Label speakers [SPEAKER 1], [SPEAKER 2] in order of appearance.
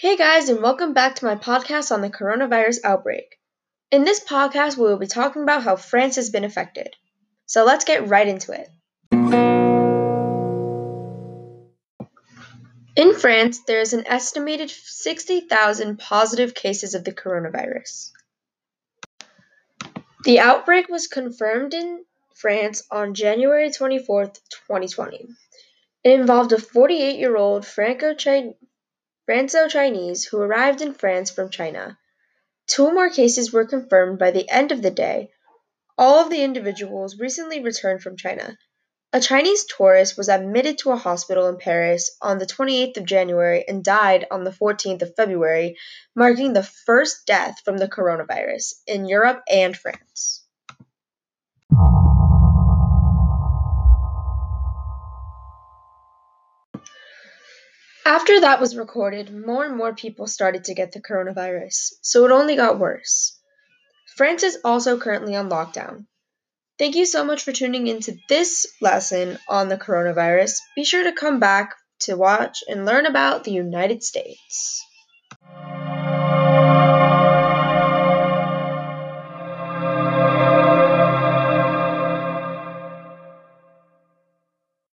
[SPEAKER 1] Hey guys, and welcome back to my podcast on the coronavirus outbreak. In this podcast, we will be talking about how France has been affected. So let's get right into it. In France, there is an estimated 60,000 positive cases of the coronavirus. The outbreak was confirmed in France on January 24, 2020. It involved a 48 year old Franco Chinese who arrived in France from China. Two more cases were confirmed by the end of the day. All of the individuals recently returned from China. A Chinese tourist was admitted to a hospital in Paris on the 28th of January and died on the 14th of February, marking the first death from the coronavirus in Europe and France. After that was recorded, more and more people started to get the coronavirus, so it only got worse. France is also currently on lockdown. Thank you so much for tuning into this lesson on the coronavirus. Be sure to come back to watch and learn about the United States.